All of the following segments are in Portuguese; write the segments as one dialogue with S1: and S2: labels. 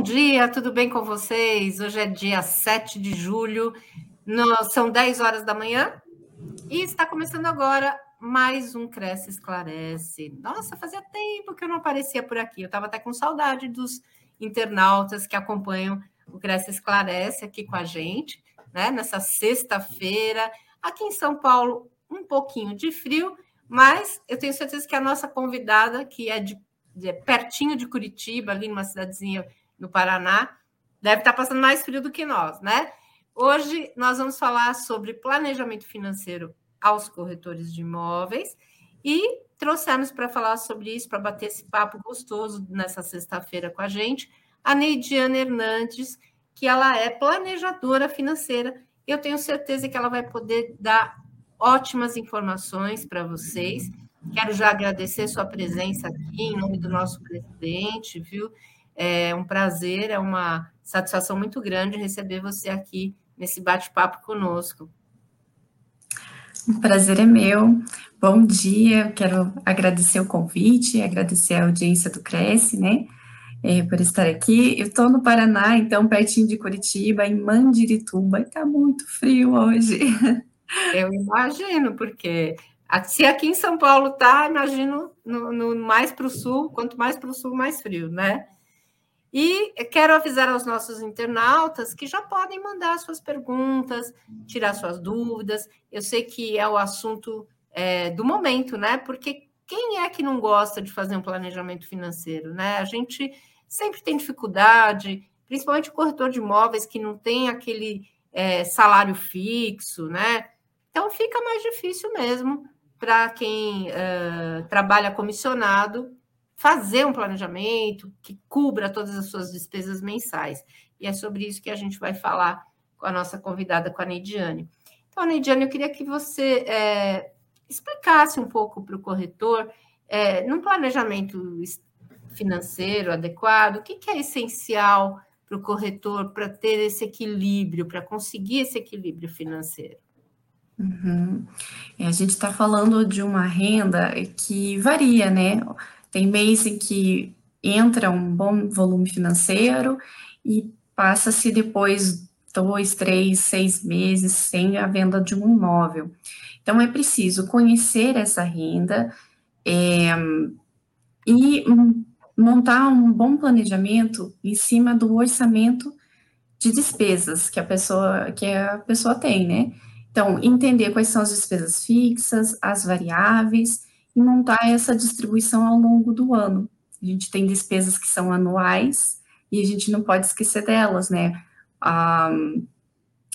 S1: Bom dia, tudo bem com vocês? Hoje é dia 7 de julho, no, são 10 horas da manhã e está começando agora mais um Cresce Esclarece. Nossa, fazia tempo que eu não aparecia por aqui, eu estava até com saudade dos internautas que acompanham o Cresce Esclarece aqui com a gente, né? Nessa sexta-feira, aqui em São Paulo, um pouquinho de frio, mas eu tenho certeza que a nossa convidada, que é de, de pertinho de Curitiba, ali numa cidadezinha no Paraná, deve estar passando mais frio do que nós, né? Hoje nós vamos falar sobre planejamento financeiro aos corretores de imóveis e trouxemos para falar sobre isso, para bater esse papo gostoso nessa sexta-feira com a gente, a Neidiana Hernandes, que ela é planejadora financeira. Eu tenho certeza que ela vai poder dar ótimas informações para vocês. Quero já agradecer sua presença aqui em nome do nosso presidente, viu? É um prazer, é uma satisfação muito grande receber você aqui nesse bate-papo conosco.
S2: O prazer é meu. Bom dia, quero agradecer o convite, agradecer a audiência do Cresce, né, é, por estar aqui. Eu estou no Paraná, então, pertinho de Curitiba, em Mandirituba, e está muito frio hoje.
S1: Eu imagino, porque se aqui em São Paulo tá, imagino no, no mais para o sul, quanto mais para o sul, mais frio, né? E quero avisar aos nossos internautas que já podem mandar suas perguntas, tirar suas dúvidas. Eu sei que é o assunto é, do momento, né? Porque quem é que não gosta de fazer um planejamento financeiro, né? A gente sempre tem dificuldade, principalmente o corretor de imóveis que não tem aquele é, salário fixo, né? Então fica mais difícil mesmo para quem uh, trabalha comissionado fazer um planejamento que cubra todas as suas despesas mensais. E é sobre isso que a gente vai falar com a nossa convidada, com a Neidiane. Então, Neidiane, eu queria que você é, explicasse um pouco para o corretor, é, num planejamento financeiro adequado, o que, que é essencial para o corretor para ter esse equilíbrio, para conseguir esse equilíbrio financeiro?
S2: Uhum. É, a gente está falando de uma renda que varia, né? Tem mês em que entra um bom volume financeiro e passa-se depois dois, três, seis meses sem a venda de um imóvel. Então, é preciso conhecer essa renda é, e montar um bom planejamento em cima do orçamento de despesas que a pessoa que a pessoa tem, né? Então, entender quais são as despesas fixas, as variáveis e montar essa distribuição ao longo do ano. A gente tem despesas que são anuais e a gente não pode esquecer delas, né?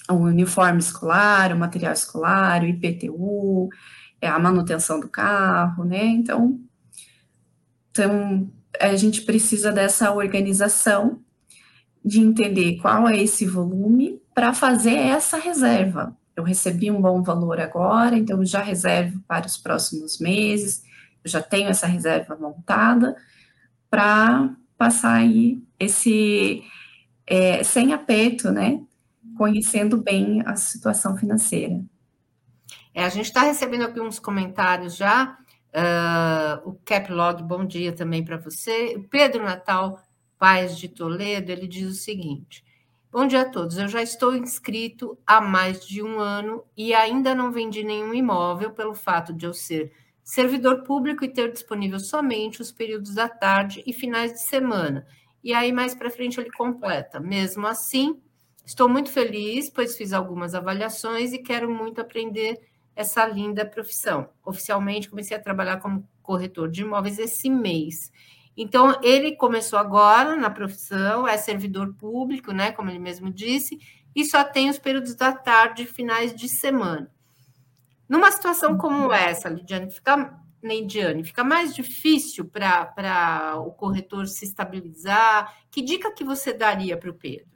S2: O uniforme escolar, o material escolar, o IPTU, é a manutenção do carro, né? Então, então a gente precisa dessa organização de entender qual é esse volume para fazer essa reserva eu recebi um bom valor agora, então já reservo para os próximos meses, eu já tenho essa reserva montada para passar aí esse é, sem aperto, né? Conhecendo bem a situação financeira.
S1: É, a gente está recebendo aqui uns comentários já. Uh, o Caplog, bom dia também para você. O Pedro Natal Paz de Toledo, ele diz o seguinte: Bom dia a todos. Eu já estou inscrito há mais de um ano e ainda não vendi nenhum imóvel pelo fato de eu ser servidor público e ter disponível somente os períodos da tarde e finais de semana. E aí, mais para frente, ele completa. Mesmo assim, estou muito feliz, pois fiz algumas avaliações e quero muito aprender essa linda profissão. Oficialmente, comecei a trabalhar como corretor de imóveis esse mês. Então, ele começou agora na profissão, é servidor público, né, como ele mesmo disse, e só tem os períodos da tarde e finais de semana. Numa situação como essa, Lidiane, fica, Lidiane, fica mais difícil para o corretor se estabilizar? Que dica que você daria para o Pedro?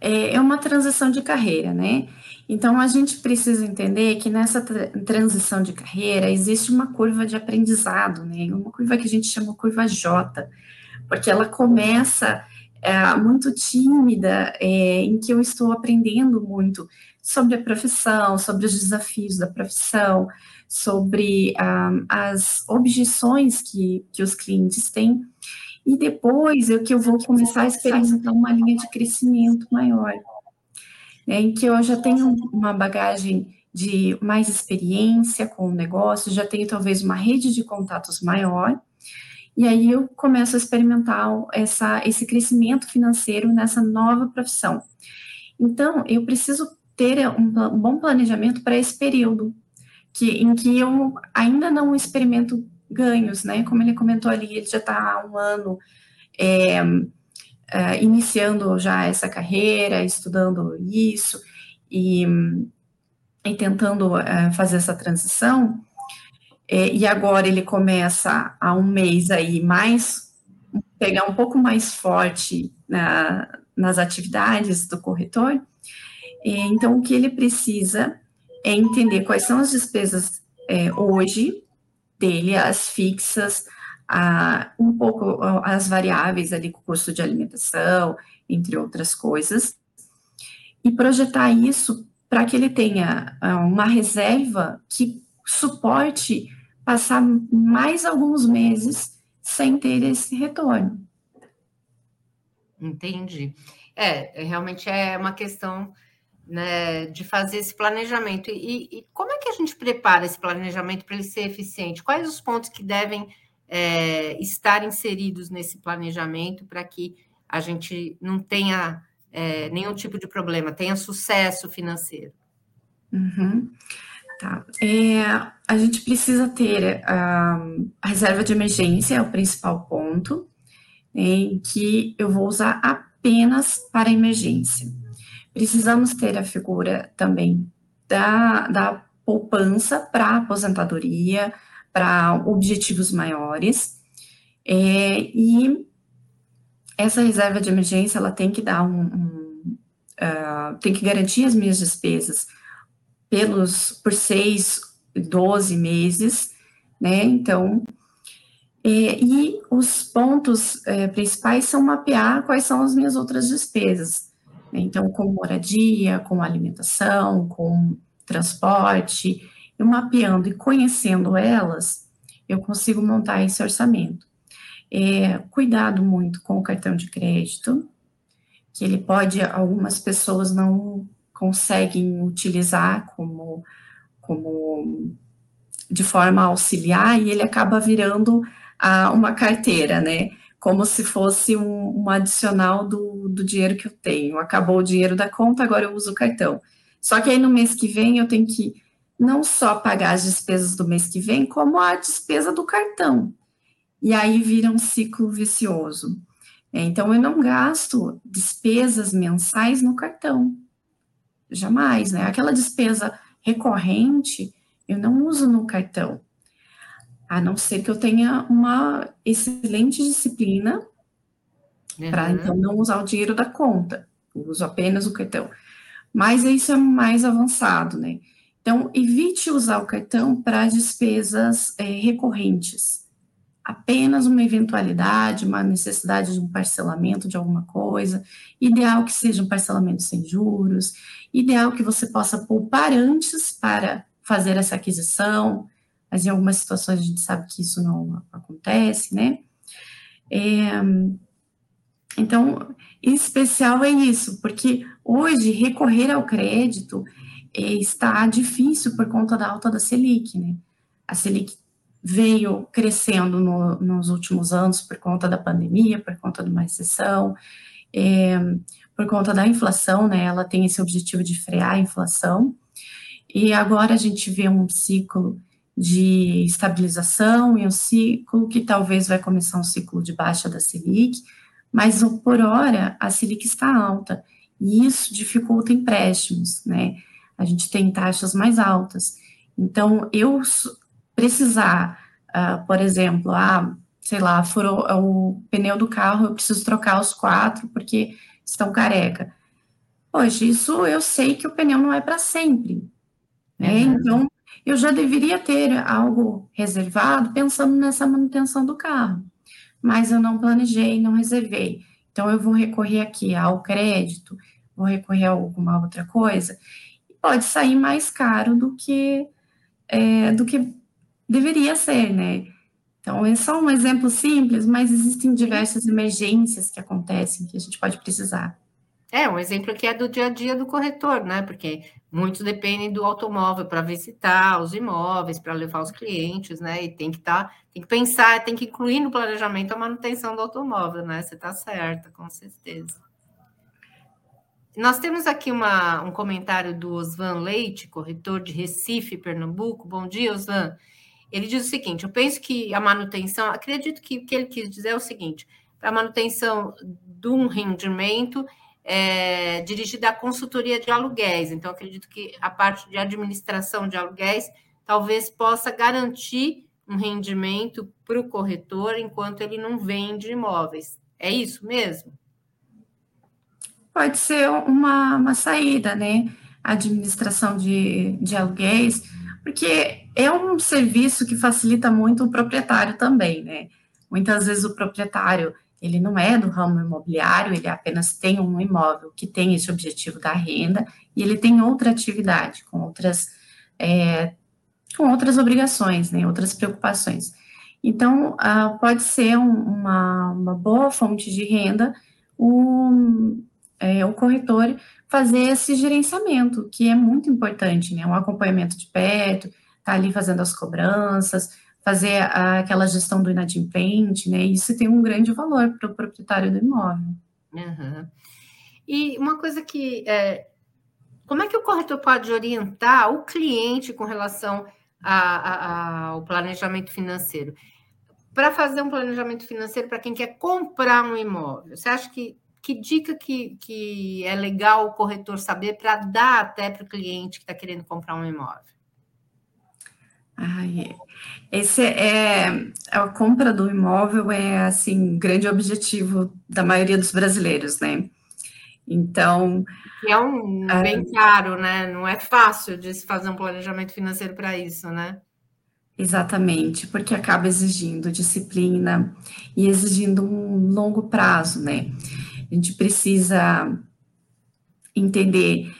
S2: É, é uma transição de carreira, né? Então, a gente precisa entender que nessa tra transição de carreira existe uma curva de aprendizado, né? Uma curva que a gente chama curva J, porque ela começa é, muito tímida, é, em que eu estou aprendendo muito sobre a profissão, sobre os desafios da profissão, sobre ah, as objeções que, que os clientes têm. e depois é que eu vou começar a experimentar uma linha de crescimento maior, né, em que eu já tenho uma bagagem de mais experiência com o negócio, já tenho talvez uma rede de contatos maior, e aí eu começo a experimentar essa, esse crescimento financeiro nessa nova profissão. Então, eu preciso ter um, um bom planejamento para esse período, que, em que eu ainda não experimento ganhos, né? Como ele comentou ali, ele já está há um ano é, é, iniciando já essa carreira, estudando isso e, e tentando é, fazer essa transição. É, e agora ele começa há um mês aí mais pegar um pouco mais forte na, nas atividades do corretor. Então, o que ele precisa é entender quais são as despesas é, hoje dele, as fixas, a, um pouco as variáveis ali com o custo de alimentação, entre outras coisas, e projetar isso para que ele tenha uma reserva que suporte passar mais alguns meses sem ter esse retorno.
S1: Entendi. É, realmente é uma questão né, de fazer esse planejamento. E, e, como é que a gente prepara esse planejamento para ele ser eficiente? Quais os pontos que devem é, estar inseridos nesse planejamento para que a gente não tenha é, nenhum tipo de problema, tenha sucesso financeiro?
S2: Uhum. Tá. É, a gente precisa ter a, a reserva de emergência, é o principal ponto, em que eu vou usar apenas para emergência. Precisamos ter a figura também da, da poupança para aposentadoria, para objetivos maiores, é, e essa reserva de emergência ela tem que dar um, um uh, tem que garantir as minhas despesas pelos por seis, doze meses, né? Então, é, e os pontos é, principais são mapear quais são as minhas outras despesas. Né? Então, com moradia, com alimentação, com transporte, eu mapeando e conhecendo elas, eu consigo montar esse orçamento. É, cuidado muito com o cartão de crédito, que ele pode, algumas pessoas não conseguem utilizar como, como de forma auxiliar e ele acaba virando a, uma carteira, né? Como se fosse um, um adicional do, do dinheiro que eu tenho. Acabou o dinheiro da conta, agora eu uso o cartão. Só que aí no mês que vem eu tenho que não só pagar as despesas do mês que vem, como a despesa do cartão. E aí vira um ciclo vicioso. É, então eu não gasto despesas mensais no cartão. Jamais, né? Aquela despesa recorrente eu não uso no cartão. A não ser que eu tenha uma excelente disciplina uhum. para então não usar o dinheiro da conta. Eu uso apenas o cartão. Mas isso é mais avançado, né? Então, evite usar o cartão para despesas é, recorrentes. Apenas uma eventualidade, uma necessidade de um parcelamento de alguma coisa, ideal que seja um parcelamento sem juros, ideal que você possa poupar antes para fazer essa aquisição, mas em algumas situações a gente sabe que isso não acontece, né? É, então, em especial é isso, porque hoje recorrer ao crédito está difícil por conta da alta da Selic, né? A Selic veio crescendo no, nos últimos anos por conta da pandemia, por conta de uma recessão, é, por conta da inflação, né? Ela tem esse objetivo de frear a inflação. E agora a gente vê um ciclo de estabilização e um ciclo que talvez vai começar um ciclo de baixa da Selic, mas por hora a Selic está alta e isso dificulta empréstimos, né? A gente tem taxas mais altas. Então, eu precisar, uh, por exemplo, ah, sei lá, furou o pneu do carro, eu preciso trocar os quatro porque estão careca. Poxa, isso eu sei que o pneu não é para sempre, né? Uhum. Então, eu já deveria ter algo reservado pensando nessa manutenção do carro, mas eu não planejei, não reservei. Então, eu vou recorrer aqui ao crédito, vou recorrer a alguma outra coisa, pode sair mais caro do que, é, do que deveria ser, né? Então, é só um exemplo simples, mas existem diversas emergências que acontecem que a gente pode precisar.
S1: É, um exemplo que é do dia a dia do corretor, né? Porque muitos dependem do automóvel para visitar os imóveis, para levar os clientes, né? E tem que estar, tá, tem que pensar, tem que incluir no planejamento a manutenção do automóvel, né? Você está certa, com certeza. Nós temos aqui uma, um comentário do Osvan Leite, corretor de Recife, Pernambuco. Bom dia, Osvan. Ele diz o seguinte: eu penso que a manutenção, acredito que o que ele quis dizer é o seguinte: a manutenção de um rendimento é, dirigida à consultoria de aluguéis. Então, acredito que a parte de administração de aluguéis talvez possa garantir um rendimento para o corretor enquanto ele não vende imóveis. É isso mesmo?
S2: Pode ser uma, uma saída, né? administração de, de aluguéis, porque é um serviço que facilita muito o proprietário também, né? Muitas vezes o proprietário ele não é do ramo imobiliário, ele apenas tem um imóvel que tem esse objetivo da renda e ele tem outra atividade, com outras, é, com outras obrigações, né, outras preocupações. Então, uh, pode ser um, uma, uma boa fonte de renda o, é, o corretor fazer esse gerenciamento, que é muito importante, né, um acompanhamento de perto, tá ali fazendo as cobranças, fazer a, aquela gestão do inadimplente, né? Isso tem um grande valor para o proprietário do imóvel.
S1: Uhum. E uma coisa que é, como é que o corretor pode orientar o cliente com relação ao planejamento financeiro? Para fazer um planejamento financeiro para quem quer comprar um imóvel, você acha que que dica que, que é legal o corretor saber para dar até para o cliente que está querendo comprar um imóvel?
S2: Ai, esse é, é a compra do imóvel é assim grande objetivo da maioria dos brasileiros, né? Então
S1: é um é, bem caro, né? Não é fácil de se fazer um planejamento financeiro para isso, né?
S2: Exatamente, porque acaba exigindo disciplina e exigindo um longo prazo, né? A gente precisa entender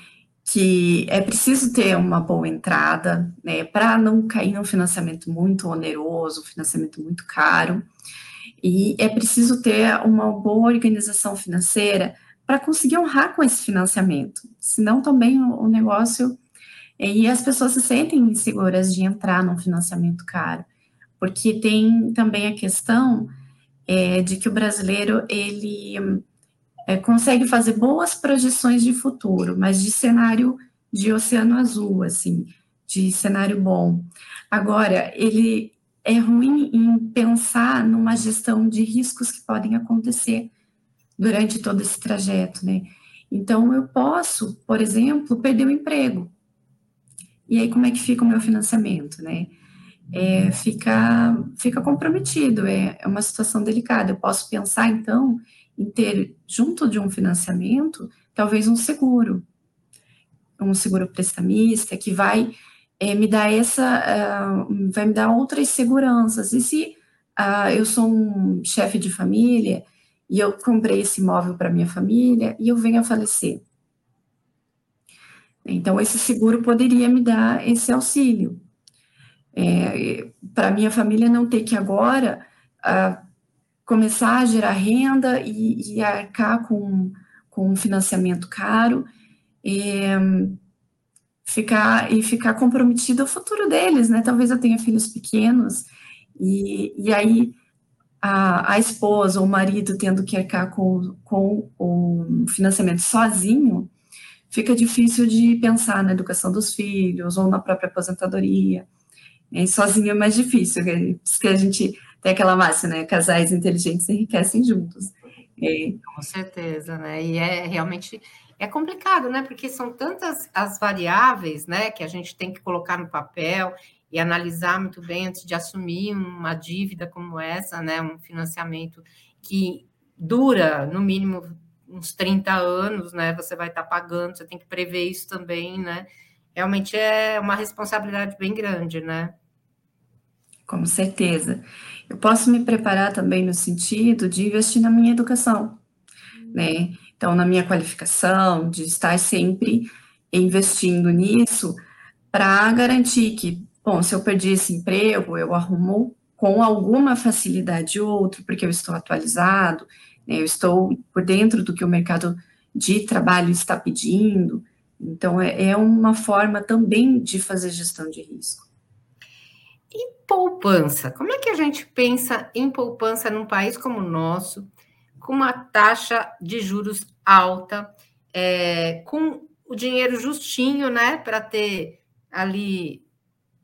S2: que é preciso ter uma boa entrada, né, para não cair num financiamento muito oneroso, financiamento muito caro, e é preciso ter uma boa organização financeira para conseguir honrar com esse financiamento, senão também o, o negócio, e as pessoas se sentem inseguras de entrar num financiamento caro, porque tem também a questão é, de que o brasileiro, ele é, consegue fazer boas projeções de futuro, mas de cenário de oceano azul, assim, de cenário bom. Agora, ele é ruim em pensar numa gestão de riscos que podem acontecer durante todo esse trajeto, né? Então, eu posso, por exemplo, perder o emprego. E aí, como é que fica o meu financiamento, né? É, fica, fica comprometido, é, é uma situação delicada. Eu posso pensar, então, em ter, junto de um financiamento, talvez um seguro, um seguro prestamista, que vai é, me dar essa, uh, vai me dar outras seguranças. E se uh, eu sou um chefe de família e eu comprei esse imóvel para minha família e eu venho a falecer? Então, esse seguro poderia me dar esse auxílio. É, para minha família não ter que agora uh, começar a gerar renda e, e arcar com, com um financiamento caro, e, ficar, e ficar comprometido ao futuro deles, né? Talvez eu tenha filhos pequenos, e, e aí a, a esposa ou o marido tendo que arcar com, com o financiamento sozinho, fica difícil de pensar na educação dos filhos ou na própria aposentadoria. E sozinho é mais difícil, porque a gente tem aquela máxima, né? Casais inteligentes enriquecem juntos.
S1: É. Com certeza, né? E é realmente é complicado, né? Porque são tantas as variáveis, né, que a gente tem que colocar no papel e analisar muito bem antes de assumir uma dívida como essa, né? Um financiamento que dura no mínimo uns 30 anos, né? Você vai estar pagando, você tem que prever isso também, né? Realmente é uma responsabilidade bem grande, né?
S2: Com certeza. Eu posso me preparar também no sentido de investir na minha educação, né? Então, na minha qualificação, de estar sempre investindo nisso para garantir que, bom, se eu perdi esse emprego, eu arrumo com alguma facilidade ou outra, porque eu estou atualizado, né, eu estou por dentro do que o mercado de trabalho está pedindo. Então, é, é uma forma também de fazer gestão de risco.
S1: Poupança? Como é que a gente pensa em poupança num país como o nosso, com uma taxa de juros alta, é, com o dinheiro justinho, né, para ter ali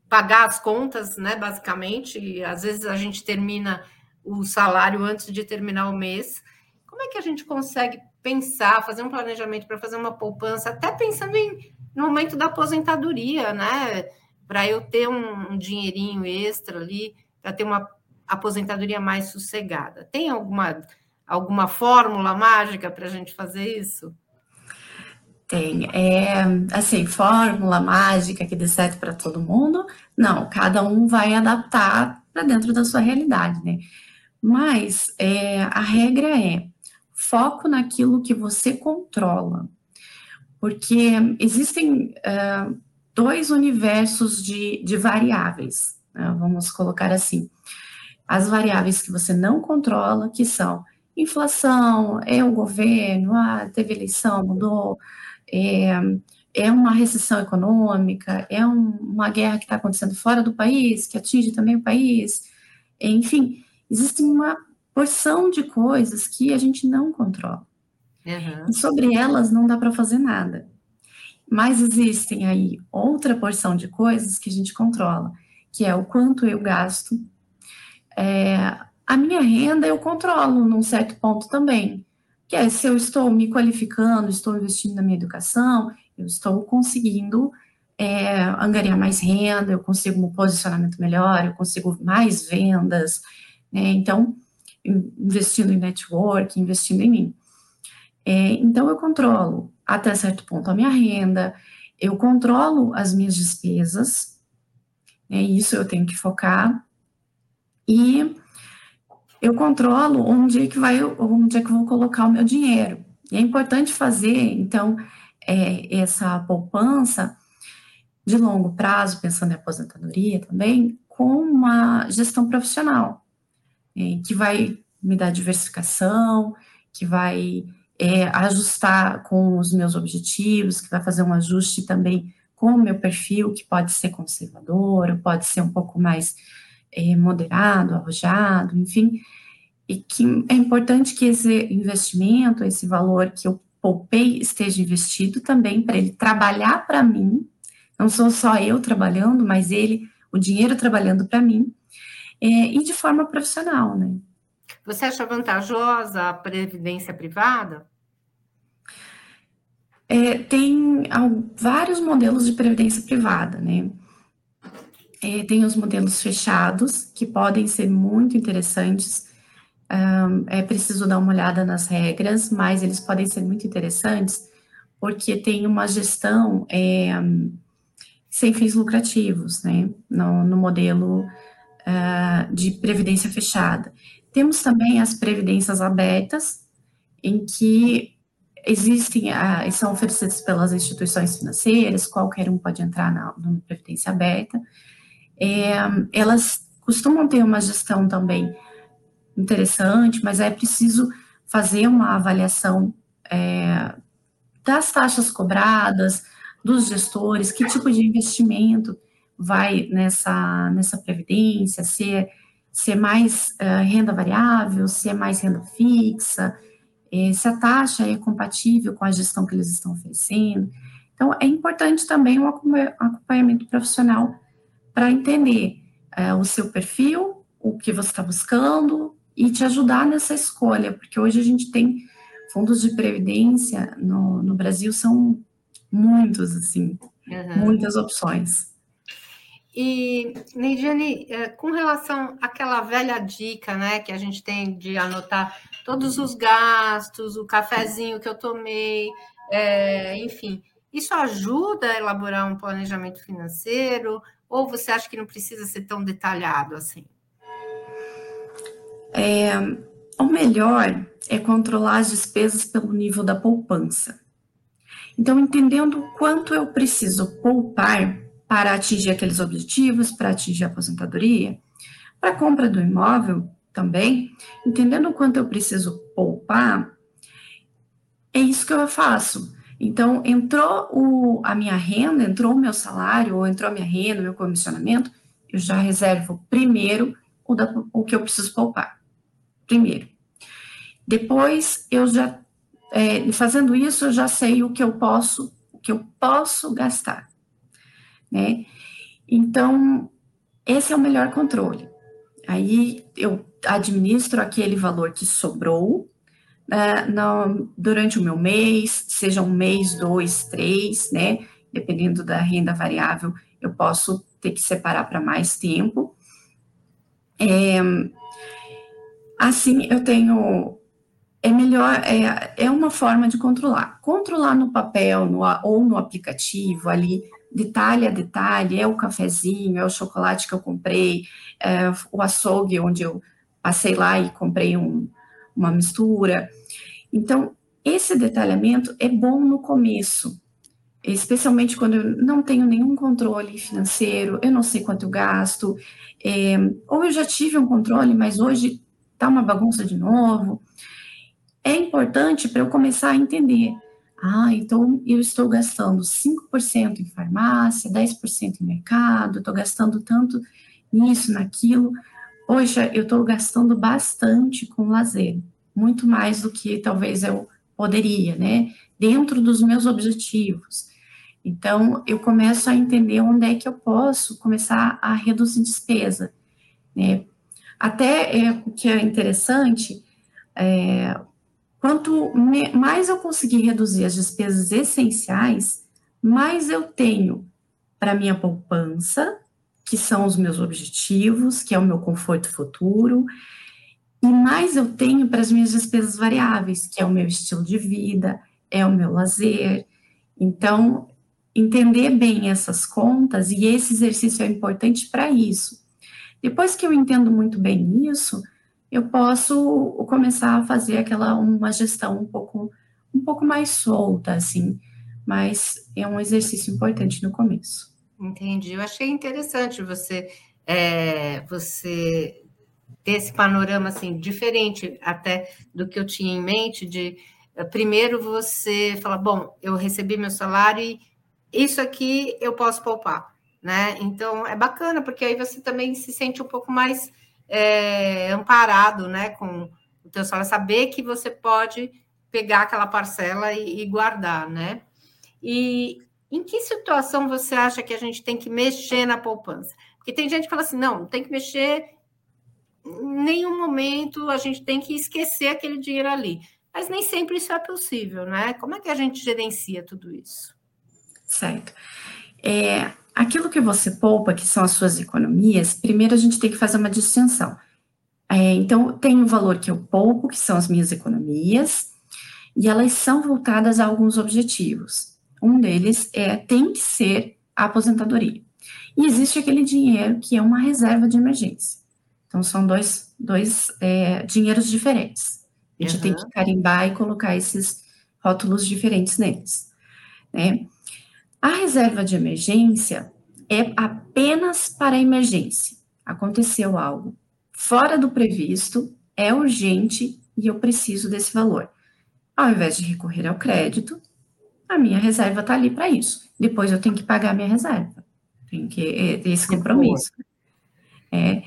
S1: pagar as contas, né, basicamente. E às vezes a gente termina o salário antes de terminar o mês. Como é que a gente consegue pensar, fazer um planejamento para fazer uma poupança, até pensando em no momento da aposentadoria, né? Para eu ter um, um dinheirinho extra ali, para ter uma aposentadoria mais sossegada. Tem alguma alguma fórmula mágica para a gente fazer isso?
S2: Tem. É, assim, fórmula mágica que dê certo para todo mundo? Não, cada um vai adaptar para dentro da sua realidade, né? Mas é, a regra é foco naquilo que você controla. Porque existem uh, dois universos de, de variáveis, né? vamos colocar assim. As variáveis que você não controla, que são inflação, é o governo, ah, teve eleição, mudou, é, é uma recessão econômica, é um, uma guerra que está acontecendo fora do país, que atinge também o país. Enfim, existe uma porção de coisas que a gente não controla. Uhum. E sobre elas não dá para fazer nada. Mas existem aí outra porção de coisas que a gente controla, que é o quanto eu gasto. É, a minha renda eu controlo num certo ponto também que é se eu estou me qualificando, estou investindo na minha educação, eu estou conseguindo é, angariar mais renda, eu consigo um posicionamento melhor, eu consigo mais vendas, né? Então, investindo em network, investindo em mim. É, então, eu controlo até certo ponto a minha renda, eu controlo as minhas despesas, é isso eu tenho que focar, e eu controlo onde é que vai, onde é que eu vou colocar o meu dinheiro. E é importante fazer, então, é, essa poupança de longo prazo, pensando em aposentadoria também, com uma gestão profissional, é, que vai me dar diversificação, que vai é, ajustar com os meus objetivos, que vai fazer um ajuste também com o meu perfil, que pode ser conservador, pode ser um pouco mais é, moderado, arrojado, enfim, e que é importante que esse investimento, esse valor que eu poupei esteja investido também para ele trabalhar para mim, não sou só eu trabalhando, mas ele, o dinheiro trabalhando para mim, é, e de forma profissional, né?
S1: Você acha vantajosa a previdência privada?
S2: É, tem vários modelos de previdência privada, né? É, tem os modelos fechados, que podem ser muito interessantes. Um, é preciso dar uma olhada nas regras, mas eles podem ser muito interessantes, porque tem uma gestão é, sem fins lucrativos, né? No, no modelo uh, de previdência fechada. Temos também as previdências abertas, em que existem, uh, são oferecidas pelas instituições financeiras, qualquer um pode entrar na, na previdência aberta, é, elas costumam ter uma gestão também interessante, mas é preciso fazer uma avaliação é, das taxas cobradas, dos gestores, que tipo de investimento vai nessa, nessa previdência, se é, é mais é, renda variável, se é mais renda fixa, se a taxa é compatível com a gestão que eles estão oferecendo. Então, é importante também um acompanhamento profissional para entender é, o seu perfil, o que você está buscando e te ajudar nessa escolha, porque hoje a gente tem fundos de previdência no, no Brasil são muitos, assim, uhum. muitas opções.
S1: E, Neidiane, é, com relação àquela velha dica, né, que a gente tem de anotar todos os gastos, o cafezinho que eu tomei, é, enfim, isso ajuda a elaborar um planejamento financeiro? Ou você acha que não precisa ser tão detalhado assim?
S2: É, o melhor é controlar as despesas pelo nível da poupança. Então, entendendo quanto eu preciso poupar para atingir aqueles objetivos, para atingir a aposentadoria, Para a compra do imóvel também, entendendo o quanto eu preciso poupar, é isso que eu faço. Então, entrou o, a minha renda, entrou o meu salário, ou entrou a minha renda, o meu comissionamento, eu já reservo primeiro o, da, o que eu preciso poupar. Primeiro. Depois, eu já, é, fazendo isso, eu já sei o que eu posso, o que eu posso gastar, né? Então, esse é o melhor controle. Aí, eu administro aquele valor que sobrou, né, no, durante o meu mês, seja um mês, dois, três, né? Dependendo da renda variável, eu posso ter que separar para mais tempo. É, assim, eu tenho. É melhor, é, é uma forma de controlar. Controlar no papel no, ou no aplicativo, ali, detalhe a detalhe, é o cafezinho, é o chocolate que eu comprei, é o açougue onde eu passei lá e comprei um, uma mistura. Então, esse detalhamento é bom no começo, especialmente quando eu não tenho nenhum controle financeiro, eu não sei quanto eu gasto, é, ou eu já tive um controle, mas hoje está uma bagunça de novo. É importante para eu começar a entender. Ah, então eu estou gastando 5% em farmácia, 10% em mercado, estou gastando tanto nisso, naquilo. Poxa, eu estou gastando bastante com lazer, muito mais do que talvez eu poderia, né? Dentro dos meus objetivos. Então, eu começo a entender onde é que eu posso começar a reduzir despesa, né? Até é, o que é interessante, é, quanto mais eu conseguir reduzir as despesas essenciais, mais eu tenho para minha poupança, que são os meus objetivos, que é o meu conforto futuro, e mais eu tenho para as minhas despesas variáveis, que é o meu estilo de vida, é o meu lazer. Então, entender bem essas contas, e esse exercício é importante para isso. Depois que eu entendo muito bem isso, eu posso começar a fazer aquela uma gestão um pouco um pouco mais solta assim, mas é um exercício importante no começo.
S1: Entendi. Eu achei interessante você é, você ter esse panorama assim diferente até do que eu tinha em mente de primeiro você fala bom eu recebi meu salário e isso aqui eu posso poupar, né? Então é bacana, porque aí você também se sente um pouco mais é, amparado, né? Com o teu salário, saber que você pode pegar aquela parcela e, e guardar, né? E em que situação você acha que a gente tem que mexer na poupança? Porque tem gente que fala assim, não, tem que mexer em nenhum momento, a gente tem que esquecer aquele dinheiro ali. Mas nem sempre isso é possível, né? Como é que a gente gerencia tudo isso?
S2: Certo. É, aquilo que você poupa, que são as suas economias, primeiro a gente tem que fazer uma distinção. É, então, tem o valor que eu poupo, que são as minhas economias, e elas são voltadas a alguns objetivos. Um deles é tem que ser a aposentadoria. E existe aquele dinheiro que é uma reserva de emergência. Então, são dois, dois é, dinheiros diferentes. A gente uhum. tem que carimbar e colocar esses rótulos diferentes neles. Né? A reserva de emergência é apenas para emergência. Aconteceu algo fora do previsto, é urgente e eu preciso desse valor. Ao invés de recorrer ao crédito, a minha reserva está ali para isso. Depois eu tenho que pagar a minha reserva. Tem que é, ter esse compromisso. É,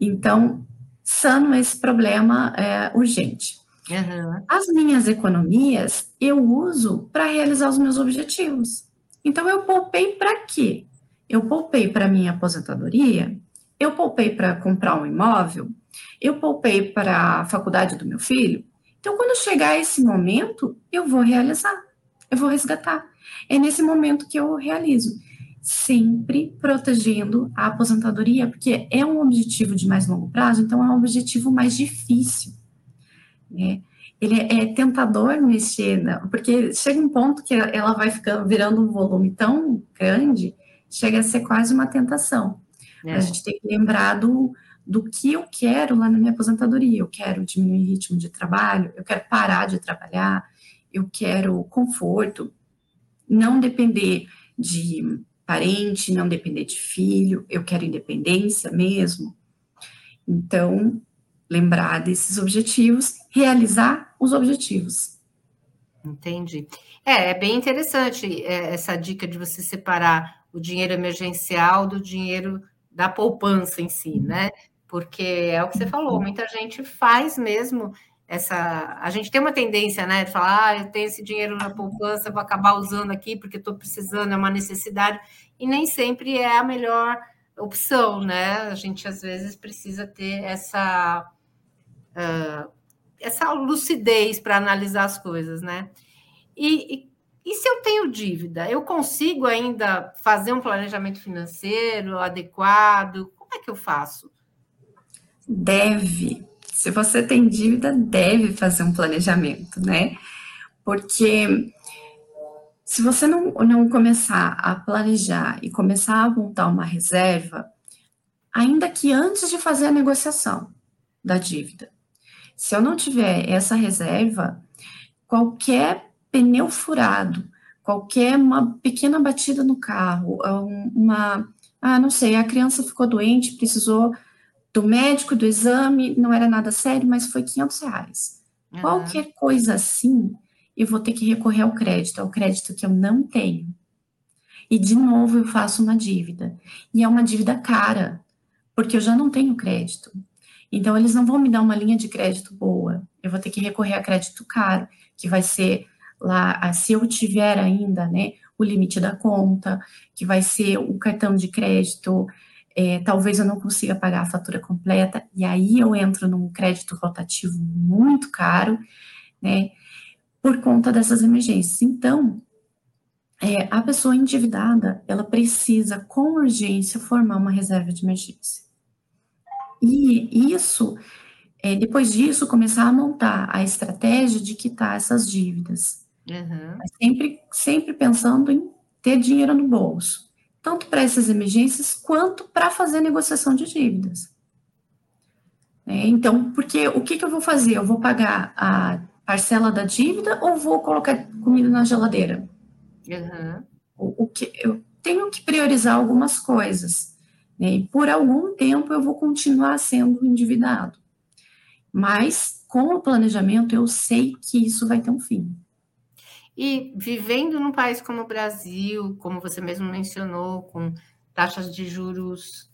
S2: então, sano esse problema é, urgente. Uhum. As minhas economias eu uso para realizar os meus objetivos. Então, eu poupei para quê? Eu poupei para minha aposentadoria, eu poupei para comprar um imóvel, eu poupei para a faculdade do meu filho. Então, quando chegar esse momento, eu vou realizar, eu vou resgatar. É nesse momento que eu realizo, sempre protegendo a aposentadoria, porque é um objetivo de mais longo prazo, então é um objetivo mais difícil. Né? Ele é, tentador mexer, porque chega um ponto que ela vai ficando virando um volume tão grande, chega a ser quase uma tentação. É. A gente tem que lembrar do, do que eu quero lá na minha aposentadoria. Eu quero diminuir o ritmo de trabalho, eu quero parar de trabalhar, eu quero conforto, não depender de parente, não depender de filho, eu quero independência mesmo. Então, lembrar desses objetivos, realizar os objetivos.
S1: Entendi. É, é bem interessante é, essa dica de você separar o dinheiro emergencial do dinheiro da poupança em si, né? Porque é o que você falou, muita gente faz mesmo essa. A gente tem uma tendência, né, de falar, ah, eu tenho esse dinheiro na poupança, vou acabar usando aqui porque estou precisando, é uma necessidade, e nem sempre é a melhor opção, né? A gente às vezes precisa ter essa. Uh, essa lucidez para analisar as coisas, né? E, e, e, se eu tenho dívida, eu consigo ainda fazer um planejamento financeiro adequado? Como é que eu faço?
S2: Deve. Se você tem dívida, deve fazer um planejamento, né? Porque se você não, não começar a planejar e começar a montar uma reserva, ainda que antes de fazer a negociação da dívida, se eu não tiver essa reserva, qualquer pneu furado, qualquer uma pequena batida no carro, uma, ah, não sei, a criança ficou doente, precisou do médico, do exame, não era nada sério, mas foi 500 reais. Uhum. Qualquer coisa assim, eu vou ter que recorrer ao crédito, ao crédito que eu não tenho. E de novo eu faço uma dívida. E é uma dívida cara, porque eu já não tenho crédito. Então eles não vão me dar uma linha de crédito boa. Eu vou ter que recorrer a crédito caro, que vai ser lá, se eu tiver ainda, né, o limite da conta, que vai ser o cartão de crédito, é, talvez eu não consiga pagar a fatura completa, e aí eu entro num crédito rotativo muito caro, né, por conta dessas emergências. Então, é, a pessoa endividada, ela precisa com urgência formar uma reserva de emergência. E isso, é, depois disso, começar a montar a estratégia de quitar essas dívidas. Uhum. Sempre, sempre pensando em ter dinheiro no bolso, tanto para essas emergências quanto para fazer negociação de dívidas. É, então, porque o que, que eu vou fazer? Eu vou pagar a parcela da dívida ou vou colocar comida na geladeira? Uhum. O, o, que eu tenho que priorizar algumas coisas. Né? E por algum tempo eu vou continuar sendo endividado. Mas com o planejamento eu sei que isso vai ter um fim.
S1: E vivendo num país como o Brasil, como você mesmo mencionou, com taxas de juros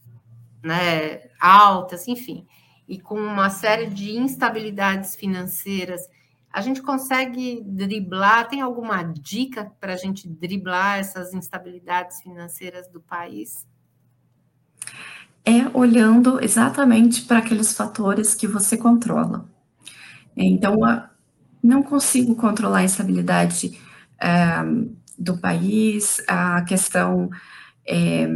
S1: né, altas, enfim, e com uma série de instabilidades financeiras, a gente consegue driblar? Tem alguma dica para a gente driblar essas instabilidades financeiras do país?
S2: É olhando exatamente para aqueles fatores que você controla. Então, não consigo controlar a instabilidade é, do país, a questão é,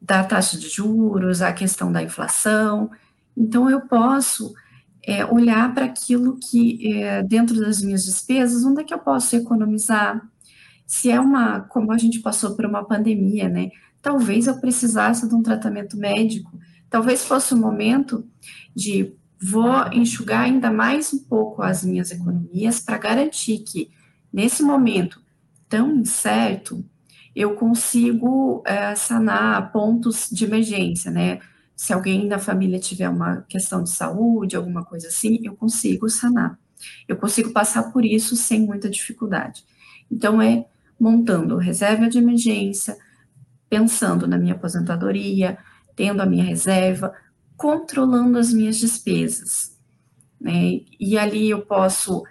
S2: da taxa de juros, a questão da inflação. Então, eu posso é, olhar para aquilo que, é, dentro das minhas despesas, onde é que eu posso economizar? Se é uma, como a gente passou por uma pandemia, né? Talvez eu precisasse de um tratamento médico, talvez fosse o momento de vou enxugar ainda mais um pouco as minhas economias para garantir que, nesse momento tão incerto, eu consigo é, sanar pontos de emergência, né? Se alguém da família tiver uma questão de saúde, alguma coisa assim, eu consigo sanar. Eu consigo passar por isso sem muita dificuldade. Então, é montando reserva de emergência, pensando na minha aposentadoria, tendo a minha reserva, controlando as minhas despesas. Né? E ali eu posso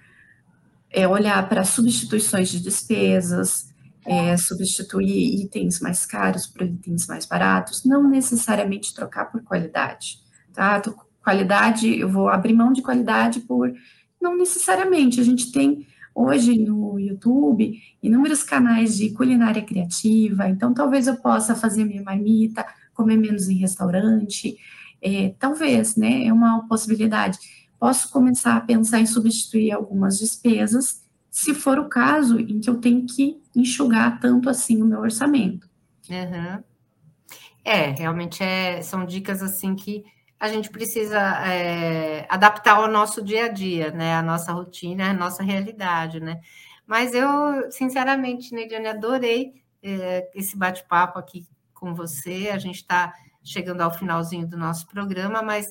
S2: é, olhar para substituições de despesas, é, substituir itens mais caros por itens mais baratos, não necessariamente trocar por qualidade. Tá? Qualidade, eu vou abrir mão de qualidade por. Não necessariamente, a gente tem hoje no YouTube inúmeros canais de culinária criativa, então talvez eu possa fazer minha marmita, comer menos em restaurante, é, talvez, né, é uma possibilidade. Posso começar a pensar em substituir algumas despesas, se for o caso em que eu tenho que enxugar tanto assim o meu orçamento.
S1: Uhum. É, realmente é, são dicas assim que a gente precisa é, adaptar ao nosso dia a dia, né? A nossa rotina, a nossa realidade, né? Mas eu, sinceramente, Neidiane, adorei é, esse bate-papo aqui com você. A gente está chegando ao finalzinho do nosso programa, mas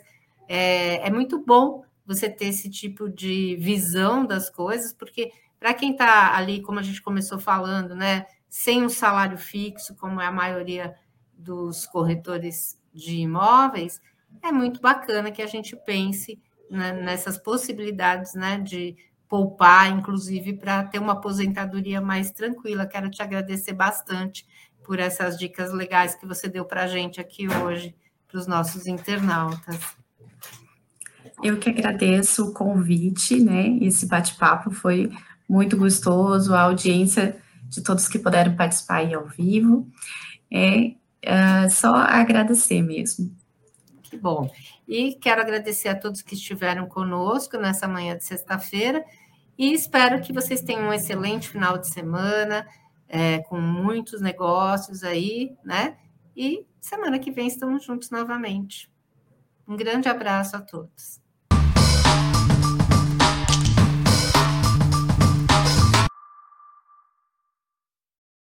S1: É, é muito bom você ter esse tipo de visão das coisas, porque para quem está ali, como a gente começou falando, né, sem um salário fixo, como é a maioria dos corretores de imóveis, é muito bacana que a gente pense né, nessas possibilidades né, de poupar, inclusive para ter uma aposentadoria mais tranquila. Quero te agradecer bastante por essas dicas legais que você deu para a gente aqui hoje, para os nossos internautas.
S2: Eu que agradeço o convite, né? Esse bate-papo foi muito gostoso, a audiência de todos que puderam participar aí ao vivo. É uh, só agradecer mesmo.
S1: Que bom. E quero agradecer a todos que estiveram conosco nessa manhã de sexta-feira e espero que vocês tenham um excelente final de semana, é, com muitos negócios aí, né? E semana que vem estamos juntos novamente. Um grande abraço a todos.